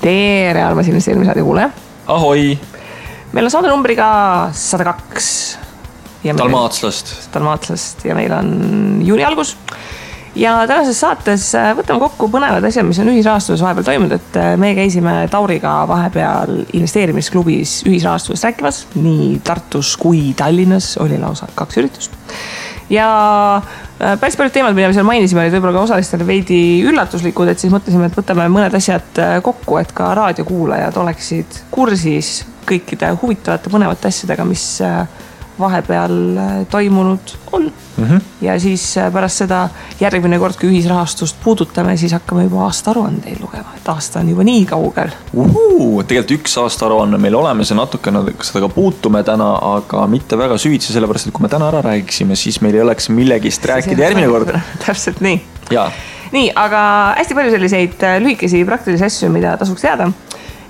tere, armas investeerimisraadi kuulaja. ahoi. meil on saade numbriga sada kaks. Dalmaatslast. Dalmaatslast ja meil on juuni algus. ja tänases saates äh, võtame kokku põnevad asjad, mis on ühisrahastuses vahepeal toimunud, et äh, me käisime Tauriga vahepeal investeerimisklubis ühisrahastusest rääkimas. nii Tartus kui Tallinnas oli lausa kaks üritust ja äh, päris paljud teemad, mida me seal mainisime, olid võib-olla ka osalistele veidi üllatuslikud, et siis mõtlesime, et võtame mõned asjad kokku, et ka raadiokuulajad oleksid kursis kõikide huvitavate, põnevate asjadega, mis vahepeal toimunud on mm. -hmm. ja siis pärast seda järgmine kord, kui ühisrahastust puudutame, siis hakkame juba aastaaruandeid lugema, et aasta on juba nii kaugel. tegelikult üks aastaaruanne meil olemas ja natukene seda ka puutume täna, aga mitte väga süvitsi, sellepärast et kui me täna ära räägiksime, siis meil ei oleks millegist rääkida järgmine kord. täpselt nii. nii, aga hästi palju selliseid lühikesi praktilisi asju, mida tasuks teada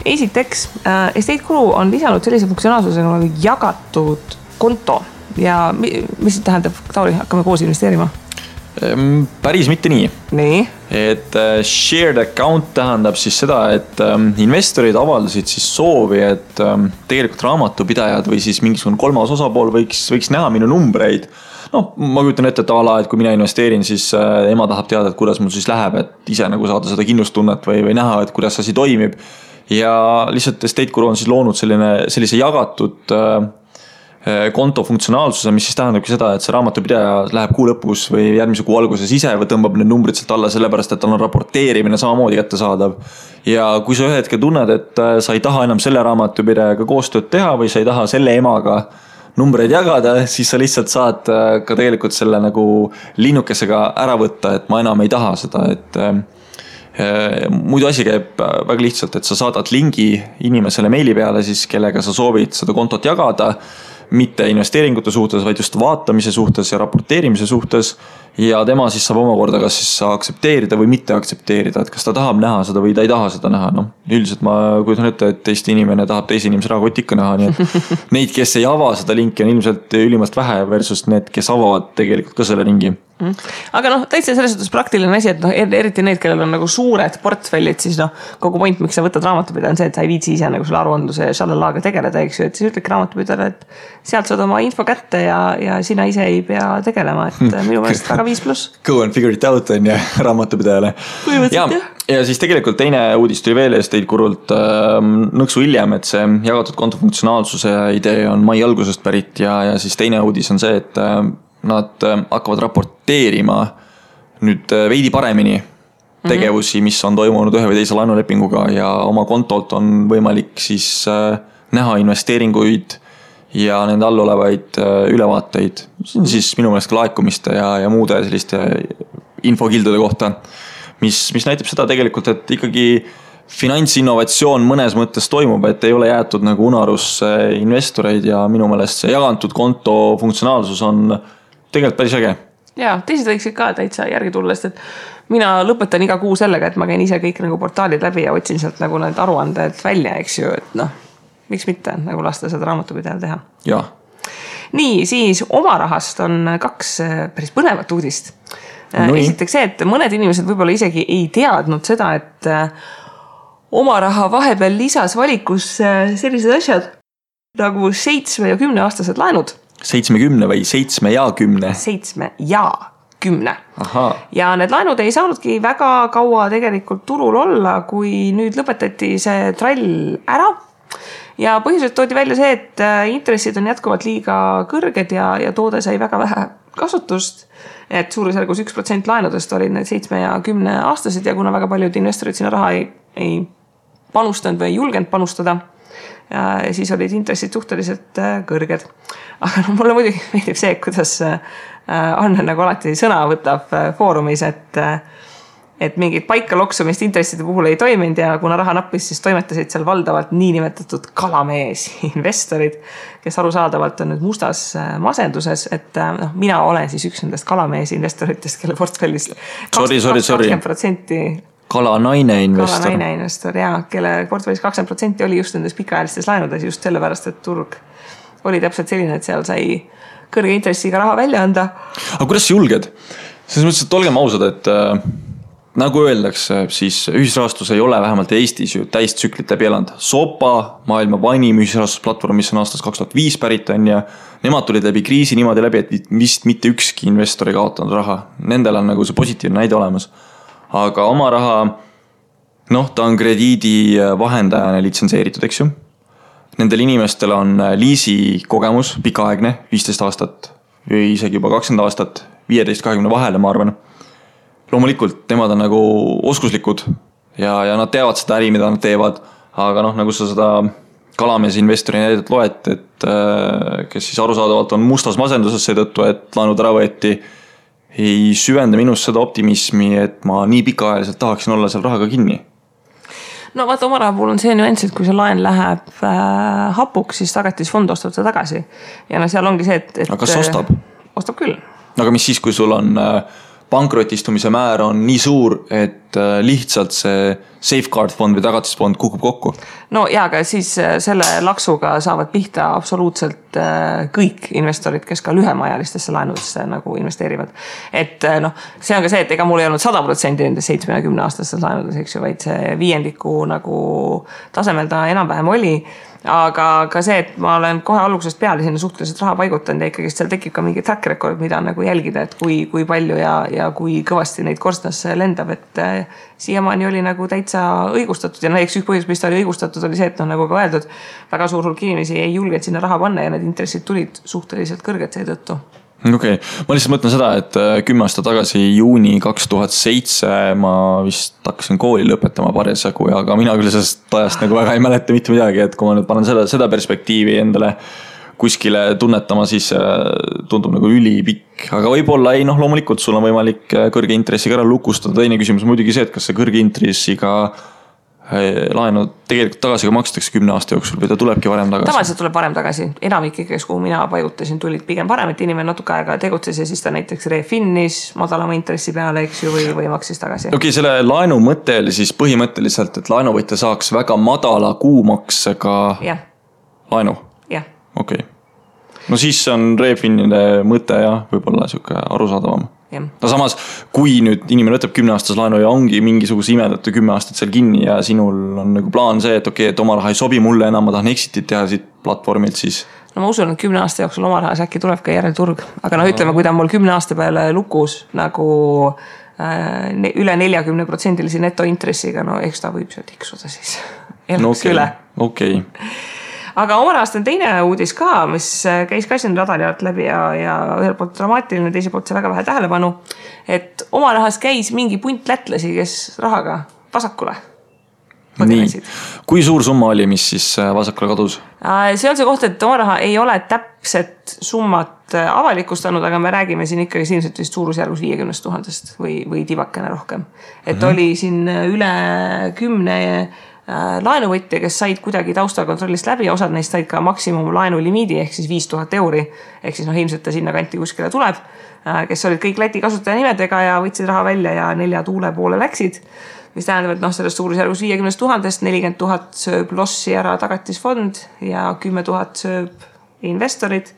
esiteks, Estate Guru on lisanud sellise funktsionaalsuse nagu jagatud konto ja mis see tähendab, Tauri, hakkame koos investeerima? Ehm, päris mitte nii. nii? et äh, shared account tähendab siis seda, et ähm, investorid avaldasid siis soovi, et ähm, tegelikult raamatupidajad või siis mingisugune kolmas osapool võiks, võiks näha minu numbreid noh, ma kujutan ette, et a la, et kui mina investeerin, siis äh, ema tahab teada, et kuidas mul siis läheb, et ise nagu saada seda kindlustunnet või, või näha, et kuidas asi toimib. ja lihtsalt Estate Guru on siis loonud selline, sellise jagatud äh, konto funktsionaalsuse, mis siis tähendabki seda, et see raamatupidaja läheb kuu lõpus või järgmise kuu alguses ise või tõmbab need numbrid sealt alla, sellepärast et tal on raporteerimine samamoodi kättesaadav. ja kui sa ühel hetkel tunned, et äh, sa ei taha enam selle raamatupidajaga koostööd teha või sa ei taha selle emaga numbreid jagada, siis sa lihtsalt saad äh, ka tegelikult selle nagu linnukesega ära võtta, et ma enam ei taha seda, et äh, muidu asi käib väga lihtsalt, et sa saadad lingi inimesele meili peale siis, kellega sa soovid seda kontot jagada mitte investeeringute suhtes, vaid just vaatamise suhtes ja raporteerimise suhtes. Ja tema siis saab omakorda kas siis aktsepteerida või mitte aktsepteerida, et kas ta tahab näha seda või ta ei taha seda näha, noh. üldiselt ma kujutan ette, et Eesti inimene tahab teise inimese rahakotti ikka näha, nii et neid, kes ei ava seda linki, on ilmselt ülimalt vähe versus need, kes avavad tegelikult ka selle ringi Mhm. aga noh, täitsa selles suhtes praktiline asi, et noh, eriti need, kellel on nagu suured portfellid, siis noh, kogu point, miks sa võtad raamatupidaja on see, et sa ei viitsi ise nagu selle aruandluse ja šallalaaga tegeleda, eks ju, et siis ütledki raamatupidajale, et sealt saad oma info kätte ja, ja sina ise ei pea tegelema, et minu meelest väga viis pluss. Go and figure it out on ju, raamatupidajale. ja, ja siis tegelikult teine uudis tuli veel Estate Gurult äh, nõksu hiljem, et see jagatud konto funktsionaalsuse idee on mai algusest pärit ja, ja siis teine uudis on see, et äh, nad äh, hakkavad raporteerima nüüd äh, veidi paremini tegevusi, mhm. mis on toimunud ühe või teise laenulepinguga ja oma kontolt on võimalik siis äh, näha investeeringuid ja nende all olevaid ülevaateid. see on siis minu meelest ka laekumiste ja, ja muude selliste infokildude kohta. mis, mis näitab seda tegelikult, et ikkagi finantsinnovatsioon mõnes mõttes toimub, et ei ole jäetud nagu unarusse investoreid ja minu meelest see jagatud konto funktsionaalsus on tegelikult päris äge. ja teised võiksid ka täitsa järgi tulla, sest et mina lõpetan iga kuu sellega, et ma käin ise kõik nagu portaalid läbi ja otsin sealt nagu need aruanded välja, eks ju, et noh, miks mitte nagu lasta seda raamatupidajal teha. jah. nii, siis oma rahast on kaks äh, päris põnevat uudist no,. esiteks see, et mõned inimesed võib-olla isegi ei teadnud seda, et äh, oma raha vahepeal lisas valikusse sellised asjad nagu seitsme ja kümneaastased laenud seitsmekümne või seitsme ja kümne? seitsme ja kümne. ja need laenud ei saanudki väga kaua tegelikult turul olla, kui nüüd lõpetati see trall ära. Ja põhjuseks toodi välja see, et äh, intressid on jätkuvalt liiga kõrged ja, ja toode sai väga vähe kasutust. et suurusjärgus üks protsent laenudest olid need seitsme ja kümne aastased ja kuna väga paljud investorid sinna raha ei, ei panustanud või ei julgenud panustada ja siis olid intressid suhteliselt äh, kõrged. aga noh, mulle muidugi meeldib see, kuidas äh, Anne nagu alati sõna võtab äh, foorumis, et et mingit paika loksumist intresside puhul ei toiminud ja kuna raha nappis, siis toimetasid seal valdavalt niinimetatud kalamees investorid, kes arusaadavalt on nüüd mustas masenduses, et noh, mina olen siis üks nendest kalamees investoritest, kelle portfellist kakskümmend protsenti kalanaine investor. kalanaine investor ja, kelle portfellis kakskümmend protsenti oli just nendes pikaajalistes laenudes just sellepärast, et turg oli täpselt selline, et seal sai kõrge intressiga raha välja anda. aga kuidas sa julged? selles mõttes, et olgem ausad, et äh, nagu öeldakse, siis ühisrahastus ei ole vähemalt Eestis ju täistsüklit läbi elanud. Sopa, maailma vanim ühisrahastusplatvorm, mis on aastast kaks tuhat viis pärit, on ju. Nemad tulid läbi kriisi niimoodi läbi, et vist mitte ükski investor ei kaotanud raha. Nendel on nagu see positiivne näide olemas. aga oma raha, noh, ta on krediidi vahendajana litsenseeritud, eks ju. Nendel inimestel on liisi kogemus, pikaaegne, viisteist aastat või isegi juba kakskümmend aastat, viieteist, kahekümne vahele, ma arvan loomulikult nemad on nagu oskuslikud ja, ja nad teavad seda äri, mida nad teevad. aga noh, nagu sa seda kalamees investori näidet loed, et äh, kes siis arusaadavalt on mustas masenduses seetõttu, et laenud ära võeti. ei süvenda minus seda optimismi, et ma nii pikaajaliselt tahaksin olla seal rahaga kinni no vaata, oma raha puhul on see nüanss, et kui see laen läheb äh, hapuks, siis tagatisfond ostab ta tagasi. ja no seal ongi see, et, et. aga kas ostab? ostab küll. aga mis siis, kui sul on äh, pankrotistumise määr on nii suur, et äh, lihtsalt see safeguard fond või tagatisfond kukub kokku. no ja, aga siis äh, selle laksuga saavad pihta absoluutselt äh, kõik investorid, kes ka lühemaajalistesse laenudesse nagu investeerivad. et noh, see on ka see, et ega mul ei olnud sada protsenti nendes seitsmekümne aastastes laenudes, eks ju, vaid see viiendiku nagu tasemel ta enam-vähem oli aga ka see, et ma olen kohe algusest peale sinna suhteliselt raha paigutanud ja ikkagist seal tekib ka mingi track record, mida nagu jälgida, et kui, kui palju ja, ja kui kõvasti neid korstnasse lendab, et äh, siiamaani oli nagu täitsa õigustatud ja no eks üks põhjus, miks ta oli õigustatud, oli see, et noh, nagu ka öeldud, väga suur hulk inimesi ei julgenud sinna raha panna ja need intressid tulid suhteliselt kõrged seetõttu okei okay., ma lihtsalt mõtlen seda, et äh, kümme aastat tagasi, juuni kaks tuhat seitse ma vist hakkasin kooli lõpetama parasjagu, aga mina küll sellest ajast nagu väga ei mäleta mitte midagi, et kui ma nüüd panen seda, seda perspektiivi endale kuskile tunnetama, siis äh, tundub nagu ülipikk, aga võib-olla ei, noh, loomulikult sul on võimalik äh, kõrge intressiga ära lukustada, teine küsimus muidugi see, et kas see kõrge intressiga Äh, laenu tegelikult tagasi ka makstakse kümne aasta jooksul või ta tulebki varem tagasi? tavaliselt tuleb varem tagasi, enamik ikkagi, kuhu mina paigutasin, tulid pigem varem, et inimene natuke aega tegutses ja siis ta näiteks refin'is madalama intressi peale, eks ju, või, või maksis tagasi. okei okay,, selle laenu mõte oli siis põhimõtteliselt, et laenuvõtja saaks väga madala kuumaksega yeah. laenu? jah yeah.. okei okay., no siis on refin'ide mõte jah, võib-olla sihuke arusaadavam no samas, kui nüüd inimene võtab kümneaastase laenu ja ongi mingisuguse ime tõttu kümme aastat seal kinni ja sinul on nagu plaan see, et okei okay,, et oma raha ei sobi mulle enam, ma tahan exit'it teha siit platvormilt, siis. no ma usun, et kümne aasta jooksul oma rahas äkki tuleb ka järelturg, aga noh, ütleme, kui ta on mul kümne aasta peale lukus nagu äh, üle neljakümne protsendilise netointressiga, no eks ta võib seal tiksuda siis. elaks no okay, üle. okei okay aga omal aastal on teine uudis ka, mis äh, käis ka siin radari alt läbi ja, ja ühelt poolt dramaatiline, teiselt poolt sai väga vähe tähelepanu. et oma rahas käis mingi punt lätlasi, kes rahaga vasakule nii, kui suur summa oli, mis siis äh, vasakule kadus? Äh, see on see koht, et oma raha ei ole täpset summat avalikustanud, aga me räägime siin ikkagi ilmselt vist suurusjärgus viiekümnest tuhandest või, või tivakene rohkem. et mm -hmm. oli siin üle kümne laenuvõtja, kes said kuidagi taustakontrollist läbi, osad neist said ka maksimumlaenulimiidi ehk siis viis tuhat euri. ehk siis noh, ilmselt ta sinnakanti kuskile tuleb. Äh, kes olid kõik Läti kasutajanimedega ja võtsid raha välja ja nelja tuule poole läksid. mis tähendab, et noh, sellest suurusjärgus viiekümnest tuhandest nelikümmend tuhat sööb lossi ära tagatisfond ja kümme tuhat sööb investorid.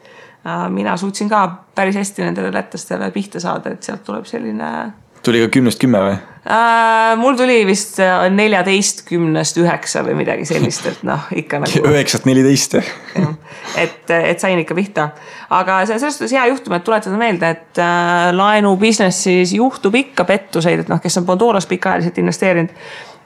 Äh, mina suutsin ka päris hästi nendele lätlastele pihta saada, et sealt tuleb selline tuli ka kümnest kümme või äh,? mul tuli vist äh, neljateistkümnest üheksa või midagi sellist, et noh, ikka nagu. üheksast neliteist et, et sain ikka pihta, aga see on selles suhtes hea juhtum, et tuletada meelde, et äh, laenu business'is juhtub ikka pettuseid, et noh, kes on Pandoras pikaajaliselt investeerinud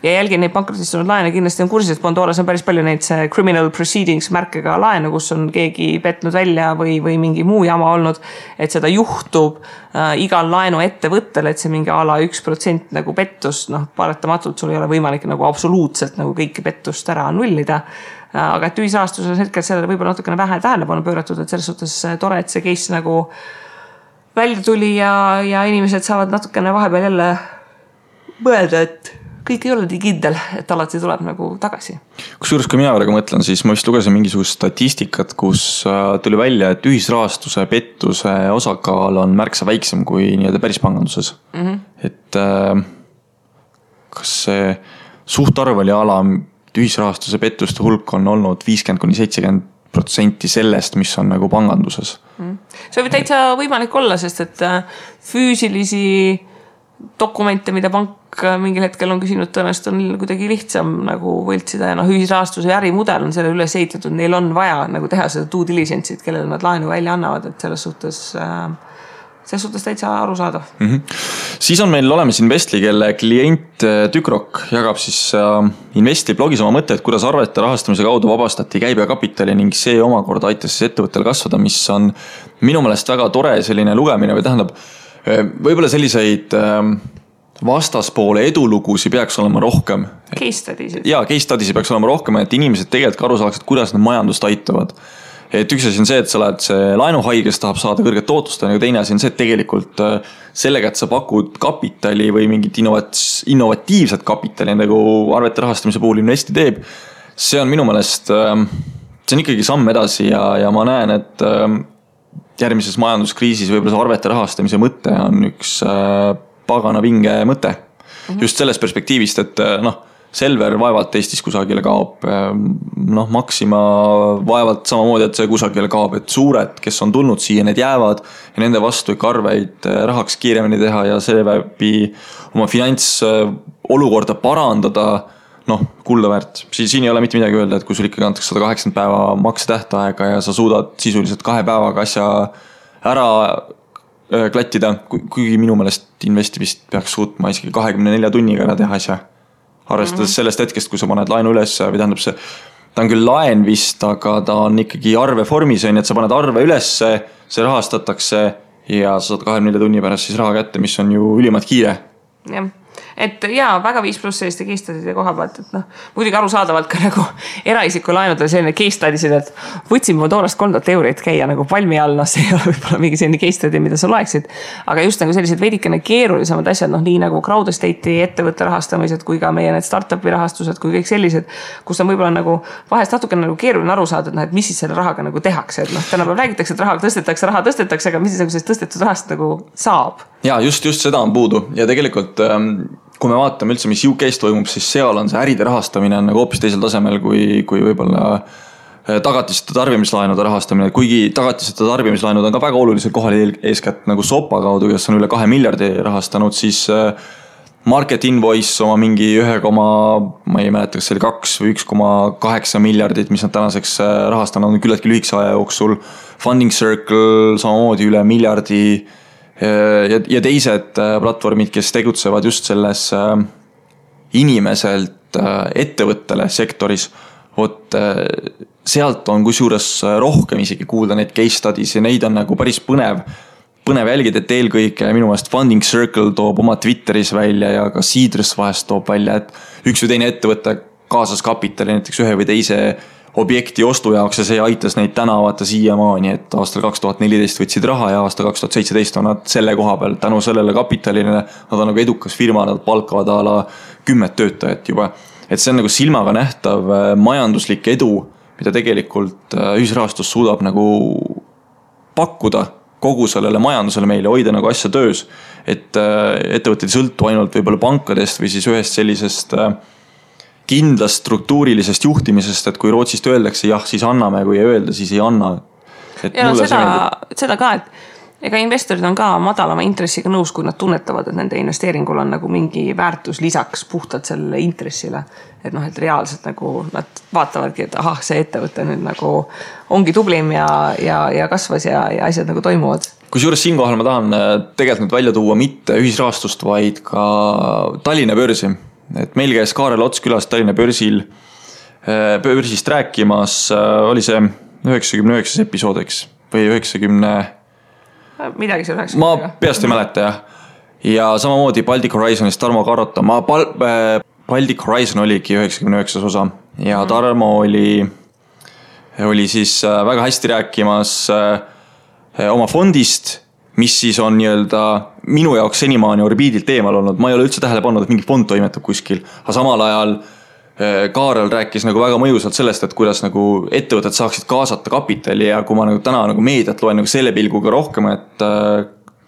ja jälgin neid pankrotistunud laene, kindlasti on kursis, et Pandoras on päris palju neid criminal proceedings märkega laene, kus on keegi petnud välja või, või mingi muu jama olnud. et seda juhtub äh, igal laenuettevõttel, et see mingi a la üks protsent nagu pettus, noh, paratamatult sul ei ole võimalik nagu absoluutselt nagu kõiki pettust ära nullida äh,. aga et ühisrahastuses hetkel sellele võib-olla natukene vähe tähelepanu pööratud, et selles suhtes äh, tore, et see case nagu välja tuli ja, ja inimesed saavad natukene vahepeal jälle mõelda, et kõik ei ole nii kindel, et alati tuleb nagu tagasi. kusjuures, kui mina praegu mõtlen, siis ma vist lugesin mingisugust statistikat, kus äh, tuli välja, et ühisrahastuse pettuse osakaal on märksa väiksem kui nii-öelda päris panganduses mm. -hmm. et äh, kas see suhtarv oli ala, ühisrahastuse pettuste hulk on olnud viiskümmend kuni seitsekümmend protsenti sellest, mis on nagu panganduses mm.. see võib täitsa võimalik olla, sest et äh, füüsilisi dokumente, mida pank mingil hetkel on küsinud, tõenäoliselt on neil kuidagi lihtsam nagu võltsida ja noh, ühisrahastuse ärimudel on sellele üles ehitatud, neil on vaja nagu teha seda due diligence'it, kellele nad laenu välja annavad, et selles suhtes äh, selles suhtes täitsa arusaadav mm. -hmm. siis on meil olemas Investli, kelle klient äh, Tükrok jagab siis äh, Investli blogis oma mõtteid, kuidas arvete rahastamise kaudu vabastati käibekapitali ning see omakorda aitas siis ettevõttel kasvada, mis on minu meelest väga tore selline lugemine või tähendab, äh, võib-olla selliseid vastaspoole edulugusid peaks olema rohkem. Case study sid. jaa, case study sid peaks olema rohkem, et inimesed tegelikult ka aru saaksid, kuidas nad majandust aitavad et üks asi on see, et sa oled see laenuhai, kes tahab saada kõrget tootlust, on ju, teine asi on see, et tegelikult äh, sellega, et sa pakud kapitali või mingit innovat-, innovatiivset kapitali, nagu arvete rahastamise puhul Investi teeb. see on minu meelest, ähm, see on ikkagi samm edasi ja, ja ma näen, et ähm, järgmises majanduskriisis võib-olla see arvete rahastamise mõte on üks äh, pagana vinge mõte mm. -hmm. just sellest perspektiivist, et äh, noh Selver vaevalt Eestis kusagile kaob. Ehm, noh, Maxima vaevalt samamoodi, et see kusagile kaob, et suured, kes on tulnud siia, need jäävad. ja nende vastu ikka arveid rahaks kiiremini teha ja seeläbi oma finantsolukorda parandada noh, kulda väärt, siin ei ole mitte midagi öelda, et kui sul ikkagi antakse sada kaheksakümmend päeva maksetähtaega ja sa suudad sisuliselt kahe päevaga asja ära klattida, kuigi minu meelest investimist peaks suutma isegi kahekümne nelja tunniga ära teha asja arvestades mm -hmm. sellest hetkest, kui sa paned laenu üles või tähendab see, ta on küll laen vist, aga ta on ikkagi arve vormis on ju, et sa paned arve ülesse, see rahastatakse ja sa saad kahekümne nelja tunni pärast siis raha kätte, mis on ju ülimalt kiire. jah et jaa, väga viis pluss selliste case study'de koha pealt, et noh, muidugi arusaadavalt ka nagu eraisiku laenudel selline case study sid, et võtsin Moldovast kolm tuhat eurit käia nagu palmi all, noh, see ei ole võib-olla mingi selline case study, mida sa loeksid. aga just nagu sellised veidikene keerulisemad asjad, noh, nii nagu crowd estate'i ettevõtte rahastamised kui ka meie need startup'i rahastused, kui kõik sellised, kus on võib-olla nagu vahest natukene nagu keeruline aru saada, et noh, et mis siis selle rahaga nagu tehakse, et noh, tänapäeval räägitakse, et raha tõstetakse, raha tõstetakse, aga mis siis nagu sellest tõstetud rahast nagu saab? ja just, just seda on puudu ja tegelikult ähm kui me vaatame üldse, mis UK-s toimub, siis seal on see äride rahastamine on nagu hoopis teisel tasemel kui, kui võib-olla äh, tagatiseta tarbimislaenude rahastamine, kuigi tagatiseta tarbimislaenud on ka väga olulisel kohal, eeskätt nagu SOPA kaudu, kes on üle kahe miljardi rahastanud, siis äh, Market Invoice oma mingi ühe koma, ma ei mäleta, kas see oli kaks või üks koma kaheksa miljardit, mis nad tänaseks äh, rahastanud on küllaltki lühikese aja jooksul. Funding Circle samamoodi üle miljardi ja, ja teised äh, platvormid, kes tegutsevad just selles äh, inimeselt ettevõttele sektoris. vot sealt on kusjuures rohkem isegi kuulda neid case studies ja neid on nagu päris põnev, põnev jälgida, et eelkõige minu meelest Funding Circle toob oma Twitteris välja ja ka Seedress vahest toob välja, et üks või teine ettevõte kaasas kapitali näiteks ühe või teise objekti ostu jaoks ja see aitas neid täna vaata siiamaani, et aastal kaks tuhat neliteist võtsid raha ja aastal kaks tuhat seitseteist on nad selle koha peal tänu sellele kapitalile. Nad on nagu edukas firma, nad palkavad a la kümmet töötajat juba. et see on nagu silmaga nähtav äh, majanduslik edu, mida tegelikult äh, ühisrahastus suudab nagu pakkuda kogu sellele majandusele meile, hoida nagu asja töös. et äh, ettevõtted ei sõltu ainult võib-olla pankadest või siis ühest sellisest äh, kindlast struktuurilisest juhtimisest, et kui Rootsist öeldakse jah, siis anname, kui ei öelda, siis ei anna. ja no seda, seda ka, et ega investorid on ka madalama intressiga nõus, kui nad tunnetavad, et nende investeeringul on nagu mingi väärtus lisaks puhtalt sellele intressile. et noh, et reaalselt nagu nad vaatavadki, et ahah, see ettevõte nüüd nagu ongi tublim ja, ja, ja kasvas ja, ja asjad nagu toimuvad kusjuures siinkohal ma tahan äh, tegelikult nüüd välja tuua mitte ühisrahastust, vaid ka Tallinna börsi et meil käis Kaarel Ots külas Tallinna börsil, äh, börsist rääkimas, äh, oli see üheksakümne üheksas episood, eks, või üheksakümne. midagi seal üheksakümnega. ma peast ei mäleta jah. ja samamoodi Baltic Horizonist Tarmo Karoto, ma pal-, äh, Baltic Horizon oligi üheksakümne üheksas osa ja mhm. Tarmo oli, oli siis väga hästi rääkimas oma fondist mis siis on nii-öelda minu jaoks senimaani orbiidilt eemal olnud, ma ei ole üldse tähele pannud, et mingi fond toimetab kuskil, aga samal ajal eh, Kaarel rääkis nagu väga mõjusalt sellest, et kuidas nagu ettevõtted saaksid kaasata kapitali ja kui ma nagu täna nagu meediat loen nagu selle pilguga rohkem, et äh,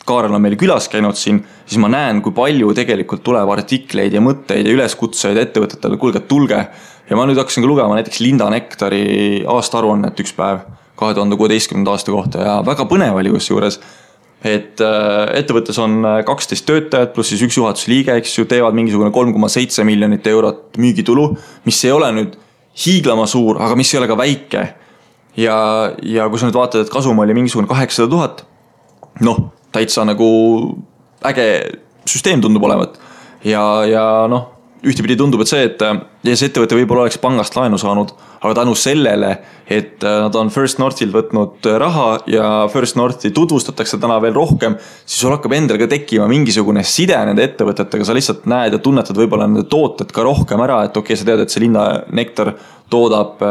Kaarel on meil külas käinud siin, siis ma näen, kui palju tegelikult tuleb artikleid ja mõtteid ja üleskutseid ettevõtetele, kuulge, tulge. ja ma nüüd hakkasin ka lugema näiteks Linda Nektari aastaaruannet üks päev kahe tuhande kuueteistkümnenda aasta kohta ja väga põnev oli kusjuures et äh, ettevõttes on äh, kaksteist töötajat pluss siis üks juhatuse liige, eks ju, teevad mingisugune kolm koma seitse miljonit eurot müügitulu, mis ei ole nüüd hiiglama suur, aga mis ei ole ka väike. ja, ja kui sa nüüd vaatad, et kasum oli mingisugune kaheksasada tuhat, noh, täitsa nagu äge süsteem tundub olevat. ja, ja noh ühtepidi tundub, et see, et äh, see ettevõte võib-olla oleks pangast laenu saanud, aga tänu sellele, et äh, nad on First Northilt võtnud äh, raha ja First Northi tutvustatakse täna veel rohkem, siis sul hakkab endal ka tekkima mingisugune side nende ettevõtetega, sa lihtsalt näed ja tunnetad võib-olla nende tooted ka rohkem ära, et okei okay,, sa tead, et see linnanektar toodab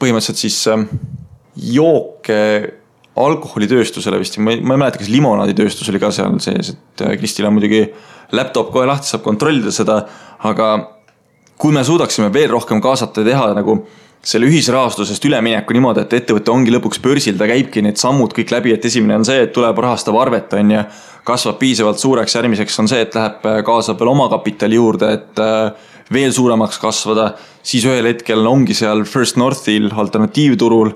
põhimõtteliselt siis jooke alkoholitööstusele vist, ma ei, mäleta, kas limonaaditööstus oli ka seal sees, et Kristil on muidugi laptop kohe lahti, saab kontrollida seda, aga kui me suudaksime veel rohkem kaasata ja teha nagu selle ühisrahastusest ülemineku niimoodi, et ettevõte ongi lõpuks börsil, ta käibki need sammud kõik läbi, et esimene on see, et tuleb rahastav arvet, on ju. kasvab piisavalt suureks, järgmiseks on see, et läheb, kaasab veel omakapitali juurde, et äh, veel suuremaks kasvada. siis ühel hetkel ongi seal First Northil alternatiivturul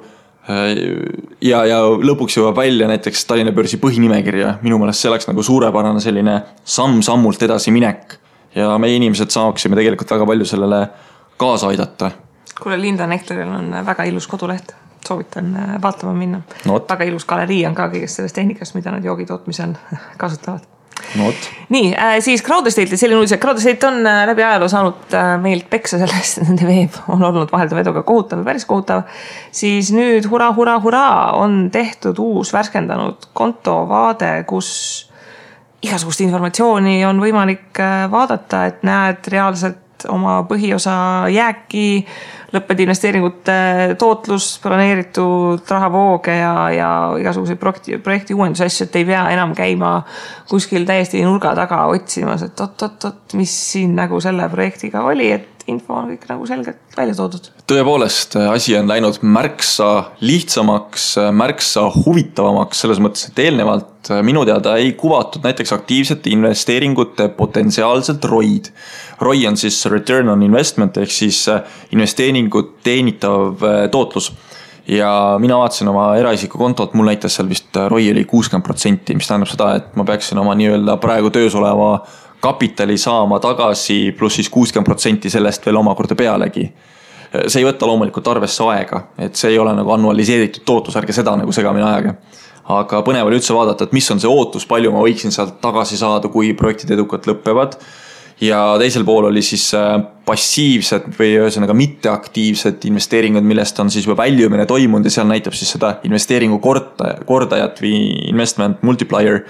ja, ja lõpuks jõuab välja näiteks Tallinna börsi põhinimekirja, minu meelest see oleks nagu suurepärane selline samm-sammult edasiminek. ja meie inimesed saaksime tegelikult väga palju sellele kaasa aidata. kuule, Linda Nektoril on väga ilus koduleht, soovitan äh, vaatama minna no,. väga ilus galerii on ka kõigest sellest tehnikast, mida nad joogi tootmisel kasutavad no vot. nii äh,, siis Crowd Estate'i selline uudis, et Crowd Estate on äh, läbi ajaloo saanud äh, meilt peksa selle eest, et nende veeb on olnud vaheldava eduga kohutav, päris kohutav. siis nüüd hurraa, hurraa, hurraa on tehtud uus värskendanud kontovaade, kus igasugust informatsiooni on võimalik äh, vaadata, et näed reaalselt oma põhiosa jääki lõppenud investeeringute tootlus, planeeritud rahavooge ja, ja igasuguseid projekti, projekti uuenduse asju, et ei pea enam käima kuskil täiesti nurga taga otsimas, et oot-oot-oot, mis siin nagu selle projektiga oli, et info on kõik nagu selgelt välja toodud. tõepoolest, asi on läinud märksa lihtsamaks, märksa huvitavamaks selles mõttes, et eelnevalt minu teada ei kuvatud näiteks aktiivsete investeeringute potentsiaalselt ROI-d. ROI on siis return on investment ehk siis investeeringut teenitav äh, tootlus ja mina vaatasin oma eraisiku kontot, mul näitas seal vist ROI oli kuuskümmend protsenti, mis tähendab seda, et ma peaksin oma nii-öelda praegu töös oleva kapitali saama tagasi, pluss siis kuuskümmend protsenti sellest veel omakorda pealegi. see ei võta loomulikult arvesse aega, et see ei ole nagu annualiseeritud tootlus, ärge seda nagu segamini ajage. aga põnev oli üldse vaadata, et mis on see ootus, palju ma võiksin sealt tagasi saada, kui projektid edukalt lõpevad ja teisel pool oli siis äh, passiivsed või ühesõnaga mitteaktiivsed investeeringud, millest on siis juba väljumine toimunud ja seal näitab siis seda investeeringu kordaja, kordajat või investment multiplier,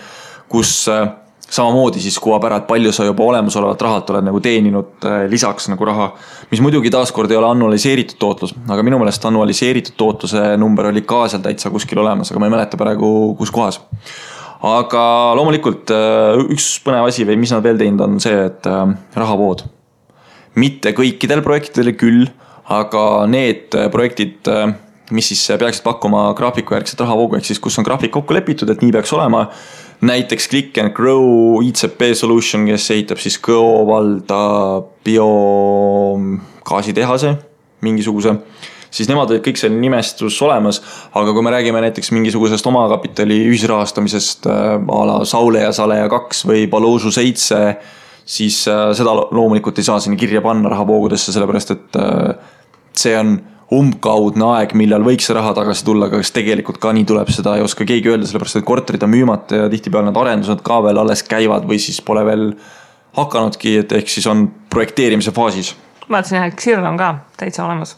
kus äh, samamoodi siis kuvab ära, et palju sa juba olemasolevat rahalt oled nagu teeninud äh, lisaks nagu raha. mis muidugi taaskord ei ole annualiseeritud tootlus, aga minu meelest annualiseeritud tootluse number oli ka seal täitsa kuskil olemas, aga ma ei mäleta praegu, kus kohas. aga loomulikult äh, üks põnev asi või mis nad veel teinud, on see, et äh, rahavood. mitte kõikidel projektidel küll, aga need projektid mis siis peaksid pakkuma graafikujärgset rahavoogu, ehk siis kus on graafik kokku lepitud, et nii peaks olema näiteks Click and Grow ICP Solution, kes ehitab siis Kõo valda biogaasitehase mingisuguse. Siis nemad olid kõik seal nimestus olemas, aga kui me räägime näiteks mingisugusest omakapitali ühisrahastamisest äh, a la Saule ja Saleja kaks või Palužu seitse, siis äh, seda loomulikult ei saa sinna kirja panna rahavoogudesse, sellepärast et äh, see on umbkaudne aeg, millal võiks see raha tagasi tulla, aga kas tegelikult ka nii tuleb, seda ei oska keegi öelda, sellepärast et korterid on müümata ja tihtipeale need arendused ka veel alles käivad või siis pole veel hakanudki, et ehk siis on projekteerimise faasis. ma vaatasin jah, et Xirl on ka täitsa olemas.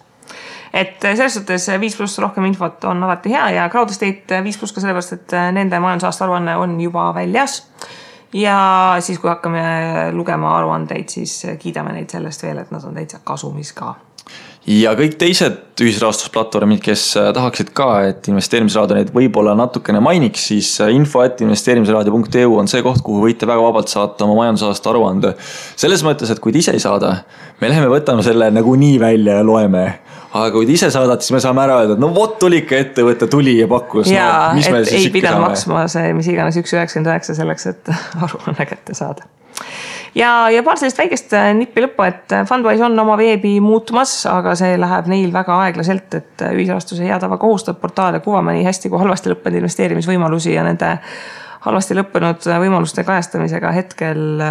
et selles suhtes viis pluss rohkem infot on alati hea ja Crowd Estate viis pluss ka sellepärast, et nende majandusaasta aruanne on juba väljas ja siis, kui hakkame lugema aruandeid, siis kiidame neid sellest veel, et nad on täitsa kasumis ka ja kõik teised ühisrahastusplatvormid, kes äh, tahaksid ka, et investeerimisraadio neid võib-olla natukene mainiks, siis äh, info et investeerimisraadio.eu on see koht, kuhu võite väga vabalt saata oma majandusaasta aruande. selles mõttes, et kui te ise ei saada, me läheme võtame selle nagunii välja ja loeme aga kui te ise saadate, siis me saame ära öelda, et no vot tuli ikka ettevõte, tuli ja pakkus. jaa no,, et ei pidanud maksma see, mis iganes üks üheksakümmend üheksa selleks, et aruanne kätte saada ja, ja paar sellist väikest äh, nippi lõppu, et äh, Fundwise on oma veebi muutumas, aga see läheb neil väga aeglaselt, et äh, ühisrahastuse hea tava kohustab portaale kuvama nii hästi kui halvasti lõppenud investeerimisvõimalusi ja nende halvasti lõppenud võimaluste kajastamisega hetkel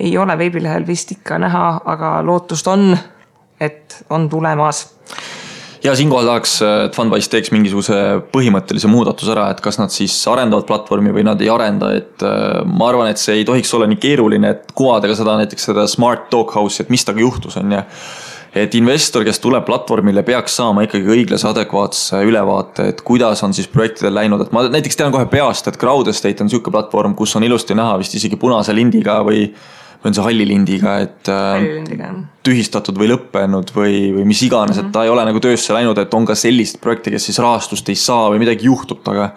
ei ole veebilehel vist ikka näha, aga lootust on, et on tulemas ja siinkohal tahaks, et Fundwise teeks mingisuguse põhimõttelise muudatuse ära, et kas nad siis arendavad platvormi või nad ei arenda, et äh, ma arvan, et see ei tohiks olla nii keeruline, et kuvada ka seda näiteks seda smart doghouse'i, et mis temaga juhtus, on ju. Et investor, kes tuleb platvormile, peaks saama ikkagi õiglase adekvaatse ülevaate, et kuidas on siis projektidel läinud, et ma näiteks tean kohe peast, et Crowd Estate on sihuke platvorm, kus on ilusti näha vist isegi punase lindiga või või on see halli lindiga, et äh, tühistatud või lõppenud või, või mis iganes mm, -hmm. et ta ei ole nagu töösse läinud, et on ka sellist projekti, kes siis rahastust ei saa või midagi juhtub temaga.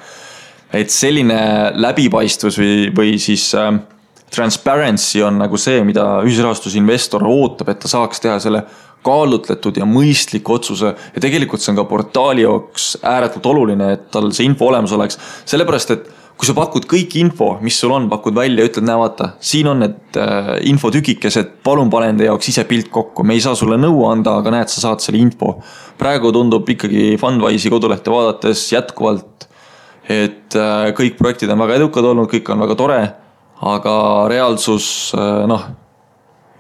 et selline läbipaistvus või, või siis äh, transparency on nagu see, mida ühisrahastusinvestor ootab, et ta saaks teha selle kaalutletud ja mõistliku otsuse ja tegelikult see on ka portaali jaoks ääretult oluline, et tal see info olemas oleks, sellepärast et kui sa pakud kõik info, mis sul on, pakud välja, ütled, näe vaata, siin on need äh, infotükikesed, palun pane enda jaoks ise pilt kokku, me ei saa sulle nõu anda, aga näed, sa saad selle info. praegu tundub ikkagi Fundwise'i kodulehte vaadates jätkuvalt, et äh, kõik projektid on väga edukad olnud, kõik on väga tore, aga reaalsus äh, noh,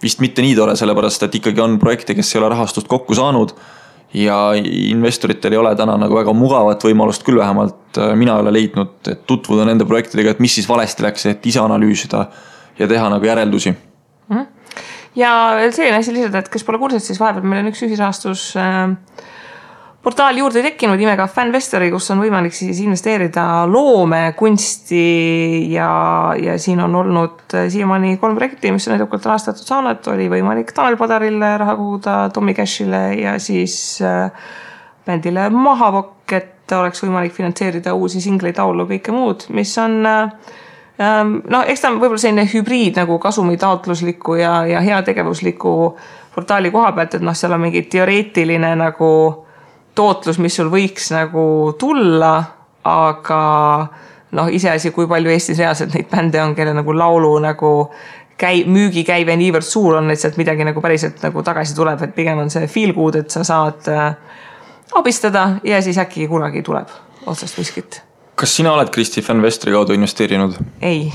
vist mitte nii tore, sellepärast et ikkagi on projekte, kes ei ole rahastust kokku saanud ja investoritel ei ole täna nagu väga mugavat võimalust küll vähemalt äh, mina ei ole leidnud, et tutvuda nende projektidega, et mis siis valesti läks, et ise analüüsida ja teha nagu järeldusi mm. -hmm. ja selline asi lisada, et kes pole kursis, siis vahepeal meil on üks ühisrahastus äh, portaal juurde tekkinud nimega Fanvestori, kus on võimalik siis investeerida loomekunsti ja, ja siin on olnud siiamaani kolm projekti, mis on edukalt rahastatud. Saanud, oli võimalik Tanel Padarile raha koguda, Tommy Cashile ja siis äh, bändile Mahavokk, et oleks võimalik finantseerida uusi singleid, laulu, kõike muud, mis on äh, ähm, no eks ta on võib-olla selline hübriid nagu kasumitaotlusliku ja, ja heategevusliku portaali koha pealt, et noh, seal on mingi teoreetiline nagu tootlus, mis sul võiks nagu tulla, aga noh, iseasi, kui palju Eestis reaalselt neid bände on, kelle nagu laulu nagu käi-, müügikäive niivõrd suur on, et sealt midagi nagu päriselt nagu tagasi tuleb, et pigem on see feel good, et sa saad äh, abistada ja siis äkki kunagi tuleb otsast miskit. kas sina oled Kristi Fanvestri kaudu investeerinud? ei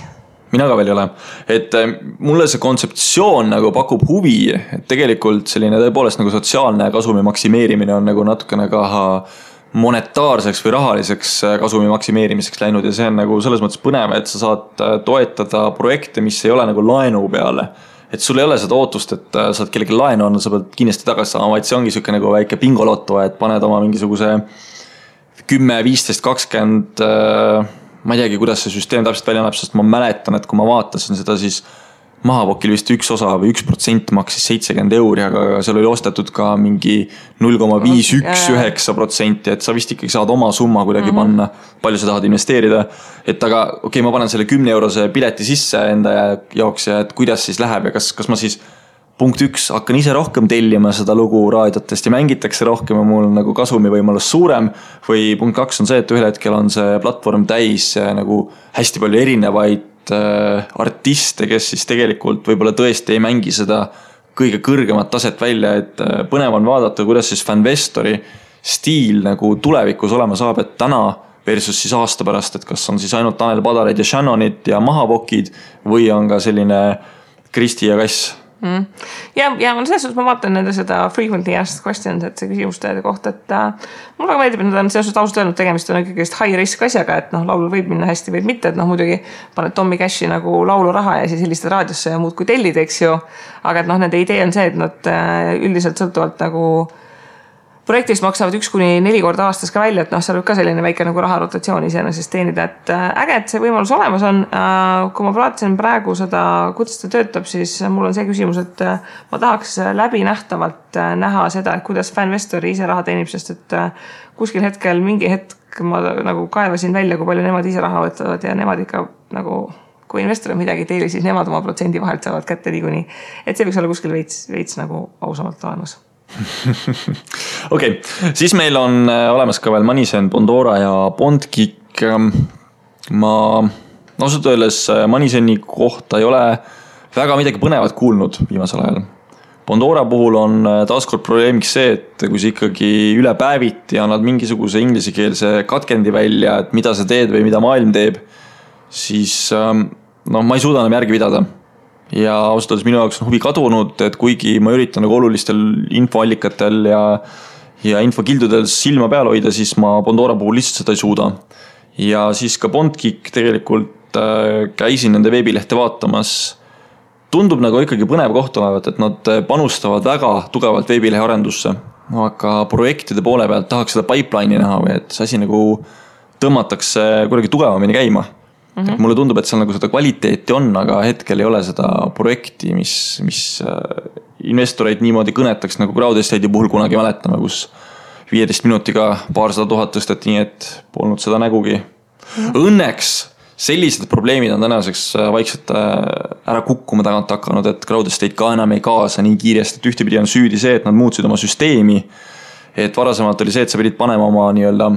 mina ka veel ei ole, et äh, mulle see kontseptsioon nagu pakub huvi, et tegelikult selline tõepoolest nagu sotsiaalne kasumi maksimeerimine on nagu natukene ka monetaarseks või rahaliseks äh, kasumi maksimeerimiseks läinud ja see on nagu selles mõttes põnev, et sa saad äh, toetada projekte, mis ei ole nagu laenu peale. Et sul ei ole seda ootust, et saad kellelegi laenu anda, sa pead kindlasti tagasi saama, vaid see ongi sihuke nagu väike bingoloto, et paned oma mingisuguse kümme, viisteist, kakskümmend ma ei teagi, kuidas see süsteem täpselt välja näeb, sest ma mäletan, et kui ma vaatasin seda, siis Mahavokil vist üks osa või üks protsent maksis seitsekümmend euri, aga seal oli ostetud ka mingi null koma viis, üks, üheksa protsenti, et sa vist ikkagi saad oma summa kuidagi mm -hmm. panna. palju sa tahad investeerida, et aga okei okay,, ma panen selle kümne eurose pileti sisse enda jaoks ja et kuidas siis läheb ja kas, kas ma siis punkt üks, hakkan ise rohkem tellima seda lugu raadiotest ja mängitakse rohkem ja mul on nagu kasumivõimalus suurem. või punkt kaks on see, et ühel hetkel on see platvorm täis äh, nagu hästi palju erinevaid äh, artiste, kes siis tegelikult võib-olla tõesti ei mängi seda kõige kõrgemat taset välja, et äh, põnev on vaadata, kuidas siis Fanvestori stiil nagu tulevikus olema saab, et täna versus siis aasta pärast, et kas on siis ainult Tanel Padarid ja Shannonid ja Mahavokid või on ka selline Kristi ja Kass mm.. ja, ja selles suhtes ma vaatan nende seda frequently asked questions, et see küsimuste kohta, et äh, mulle väga meeldib, et nad on selles suhtes ausalt öelnud, tegemist on ikkagi high risk asjaga, et noh, laulul võib minna hästi, võib mitte, et noh, muidugi paned Tommy Cashi nagu lauluraha ja siis helistad raadiosse ja muudkui tellid, eks ju. aga et noh, nende idee on see, et nad äh, üldiselt sõltuvalt nagu projektist maksavad üks kuni neli korda aastas ka välja, et noh, seal võib ka selline väike nagu raha rotatsioon iseenesest teenida, et äh, äge, et see võimalus olemas on. Äh, kui ma vaatasin praegu seda, kuidas ta töötab, siis mul on see küsimus, et äh, ma tahaks läbinähtavalt näha seda, et kuidas Fanvestor ise raha teenib, sest et kuskil hetkel mingi hetk ma nagu kaevasin välja, kui palju nemad ise raha võtavad ja nemad ikka nagu kui investoril midagi ei teeli, siis nemad oma protsendi vahelt saavad kätte niikuinii. et see võiks olla kuskil veits, veits nagu ausamalt olemas okei okay., siis meil on äh, olemas ka veel Manisen, Bondora ja Bondkick. Ähm, ma ausalt öeldes äh, Maniseni kohta ei ole väga midagi põnevat kuulnud viimasel ajal. Pandora puhul on äh, taaskord probleemiks see, et kui sa ikkagi üle päeviti annad mingisuguse inglisekeelse katkendi välja, et mida sa teed või mida maailm teeb, siis ähm, noh, ma ei suuda enam järgi pidada ja ausalt öeldes minu jaoks on huvi kadunud, et kuigi ma üritan nagu olulistel infoallikatel ja ja infokildudel silma peal hoida, siis ma Pandora puhul lihtsalt seda ei suuda. ja siis ka Bondgeek tegelikult äh, käisin nende veebilehte vaatamas. tundub nagu ikkagi põnev koht olevat, et nad panustavad väga tugevalt veebilehe arendusse. aga projektide poole pealt tahaks seda pipeline'i näha või et see asi nagu tõmmatakse kuidagi tugevamini käima mm. -hmm. mulle tundub, et seal nagu seda kvaliteeti on, aga hetkel ei ole seda projekti, mis, mis äh, investoreid niimoodi kõnetaks nagu Crowd Estate'i puhul kunagi mäletame, kus viieteist minutiga paarsada tuhat tõsteti, nii et polnud seda nägugi mm. -hmm. Õnneks sellised probleemid on tänaseks äh, vaikselt äh, ära kukkuma tagant hakanud, et Crowd Estate ka enam ei kaasa nii kiiresti, et ühtepidi on süüdi see, et nad muutsid oma süsteemi. et varasemalt oli see, et sa pidid panema oma nii-öelda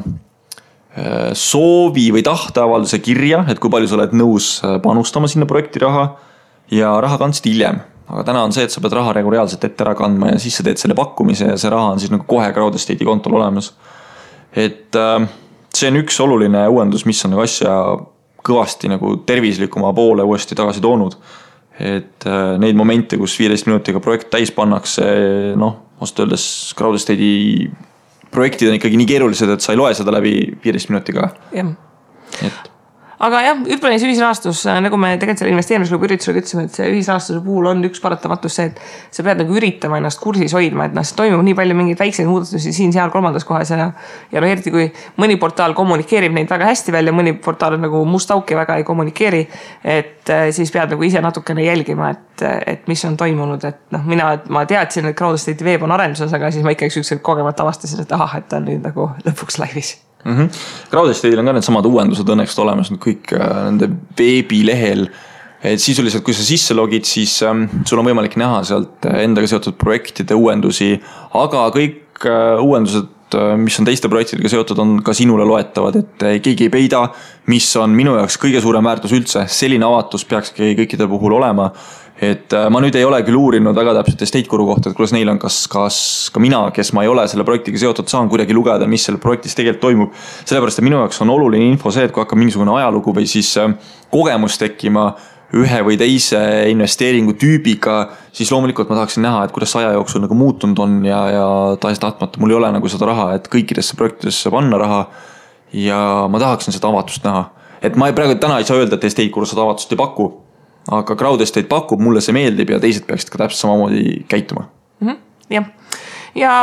soovi või tahteavalduse kirja, et kui palju sa oled nõus äh, panustama sinna projekti raha ja raha kandsid hiljem. aga täna on see, et sa pead raha regulaarselt ette ära kandma ja siis sa teed selle pakkumise ja see raha on siis nagu kohe Crowd Estate'i kontol olemas. et äh, see on üks oluline uuendus, mis on nagu asja kõvasti nagu tervislikuma poole uuesti tagasi toonud. et neid momente, kus viieteist minutiga projekt täis pannakse, noh, ausalt öeldes Crowd Estate'i projektid on ikkagi nii keerulised, et sa ei loe seda läbi viieteist minutiga. jah. et aga jah, üldplanis ühisrahastus, äh, nagu me tegelikult selle investeerimisklubi üritusega ütlesime, et see ühisrahastuse puhul on üks paratamatus see, et sa pead nagu üritama ennast kursis hoidma, et noh, toimub nii palju mingeid väikseid muudatusi siin-seal kolmandas kohas ja. ja no eriti kui mõni portaal kommunikeerib neid väga hästi välja, mõni portaal on nagu must auk ja väga ei kommunikeeri. et äh, siis pead nagu ise natukene jälgima, et, et mis on toimunud, et noh, mina, ma teadsin, et Crowdestate'i veeb on arenduses, aga siis ma ikkagi ükskord kogemata avastasin, et ahah, et ta on nüüd nagu lõpuks laivis mm -hmm.. Crowdestate'il on ka needsamad uuendused õnneks olemas, kõik äh, nende veebilehel. et sisuliselt, kui sa sisse logid, siis ähm, sul on võimalik näha sealt äh, endaga seotud projektide uuendusi, aga kõik äh, uuendused mis on teiste projektidega seotud, on ka sinule loetavad, et keegi ei peida, mis on minu jaoks kõige suurem väärtus üldse, selline avatus peakski kõikide puhul olema et äh, ma nüüd ei ole küll uurinud väga täpselt Estate Guru kohta, et kuidas neil on, kas, kas ka mina, kes ma ei ole selle projektiga seotud, saan kuidagi lugeda, mis seal projektis tegelikult toimub. sellepärast, et minu jaoks on oluline info see, et kui hakkab mingisugune ajalugu või siis äh, kogemus tekkima ühe või teise investeeringu tüübiga, siis loomulikult ma tahaksin näha, et kuidas see aja jooksul nagu muutunud on ja, ja tahes-tahtmata mul ei ole nagu seda raha, et kõikidesse projektidesse panna raha. ja ma tahaksin seda avatust näha, et ma ei, praegu täna ei saa öelda, et Estate Guru seda avatust ei paku aga crowd estate pakub, mulle see meeldib ja teised peaksid ka täpselt samamoodi käituma mm. -hmm, jah, ja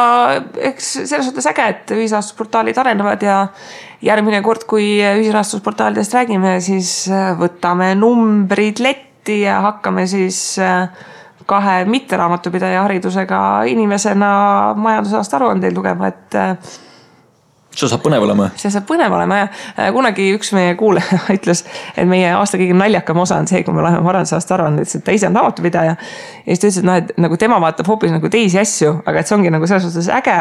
eks selles suhtes äge, et ühisrahastusportaalid arenevad ja järgmine kord, kui ühisrahastusportaalidest räägime, siis äh, võtame numbrid letti ja hakkame siis äh, kahe mitteraamatupidaja haridusega inimesena majandusaasta aruandeid lugema, et äh, see saab põnev olema. see saab põnev olema ja äh, kunagi üks meie kuulaja ütles, et meie aasta kõige naljakam osa on see, kui me loeme varaseaasta aruandeid, ütles, et ta ise on raamatupidaja. ja siis ta ütles, et noh, et nagu tema vaatab hoopis nagu teisi asju, aga et see ongi nagu selles suhtes äge,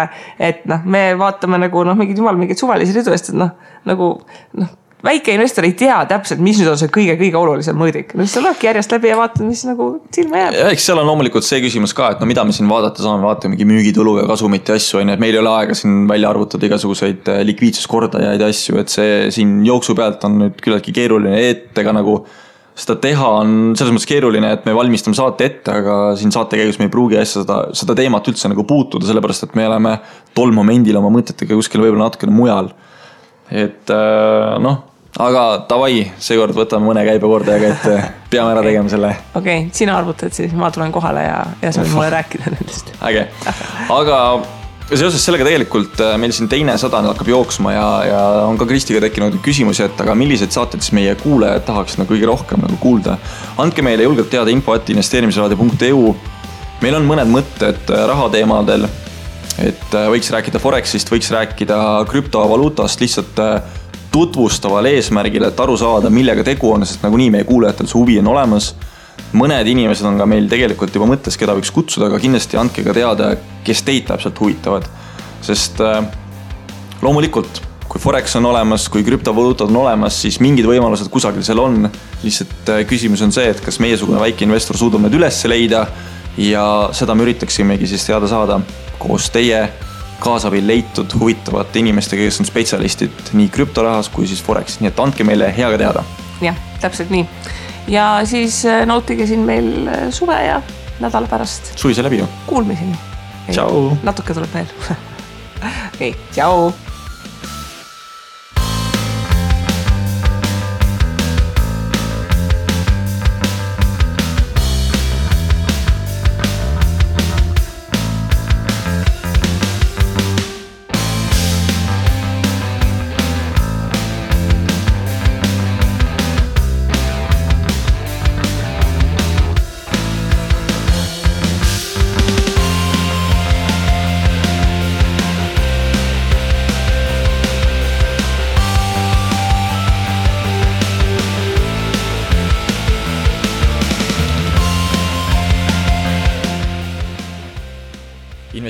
et noh, me vaatame nagu noh, mingeid jumal mingeid suvalisi ridu, sest et noh, nagu noh väikeinvestor ei tea täpselt, mis nüüd on see kõige-kõige olulisem mõõdik, no siis sa loedki järjest läbi ja vaatad, mis nagu silma jääb. eks seal on loomulikult see küsimus ka, et no mida me siin vaadata saame, vaatamegi müügitulu ja kasumit ja asju on ju, et meil ei ole aega siin välja arvutada igasuguseid äh, likviidsuskordajaid ja asju, et see siin jooksu pealt on nüüd küllaltki keeruline, et ega nagu seda teha on selles mõttes keeruline, et me valmistame saate ette, aga siin saate käigus me ei pruugi asja seda, seda teemat üldse nagu puutuda, sellepärast et me oleme tol momendil oma mõtetega kuskil võib-olla natukene mujal et äh, noh, aga davai, seekord võtame mõne käibekordajaga ette, peame ära tegema selle. okei okay,, sina arvutad siis, ma tulen kohale ja, ja sa võid mulle rääkida nendest. äge, aga seoses sellega tegelikult äh, meil siin teine sada nüüd hakkab jooksma ja, ja on ka Kristiga tekkinud küsimusi, et aga milliseid saateid siis meie kuulajad tahaksid nagu kõige rohkem nagu kuulda. andke meile julgelt teada info at investeerimisraadio.eu. meil on mõned mõtted äh, rahateemadel et äh, võiks rääkida Forexist, võiks rääkida krüptovaluutast lihtsalt äh, tutvustaval eesmärgil, et aru saada, millega tegu on, sest nagunii meie kuulajatel see huvi on olemas. mõned inimesed on ka meil tegelikult juba mõttes, keda võiks kutsuda, aga kindlasti andke ka teada, kes teid täpselt huvitavad. sest äh, loomulikult, kui Forex on olemas, kui krüptovaluutad on olemas, siis mingid võimalused kusagil seal on. lihtsalt küsimus on see, et kas meiesugune väike investor suudab need üles leida ja seda me üritaksimegi siis teada saada koos teie kaasabil leitud huvitavate inimestega, kes on spetsialistid nii krüptorahas kui siis Forexis, nii et andke meile hea ka teada. jah, täpselt nii. ja siis äh, nautige siin veel äh, suve ja nädala pärast. suvi sai läbi ju. Kuulmiseni. natuke tuleb veel okei tšau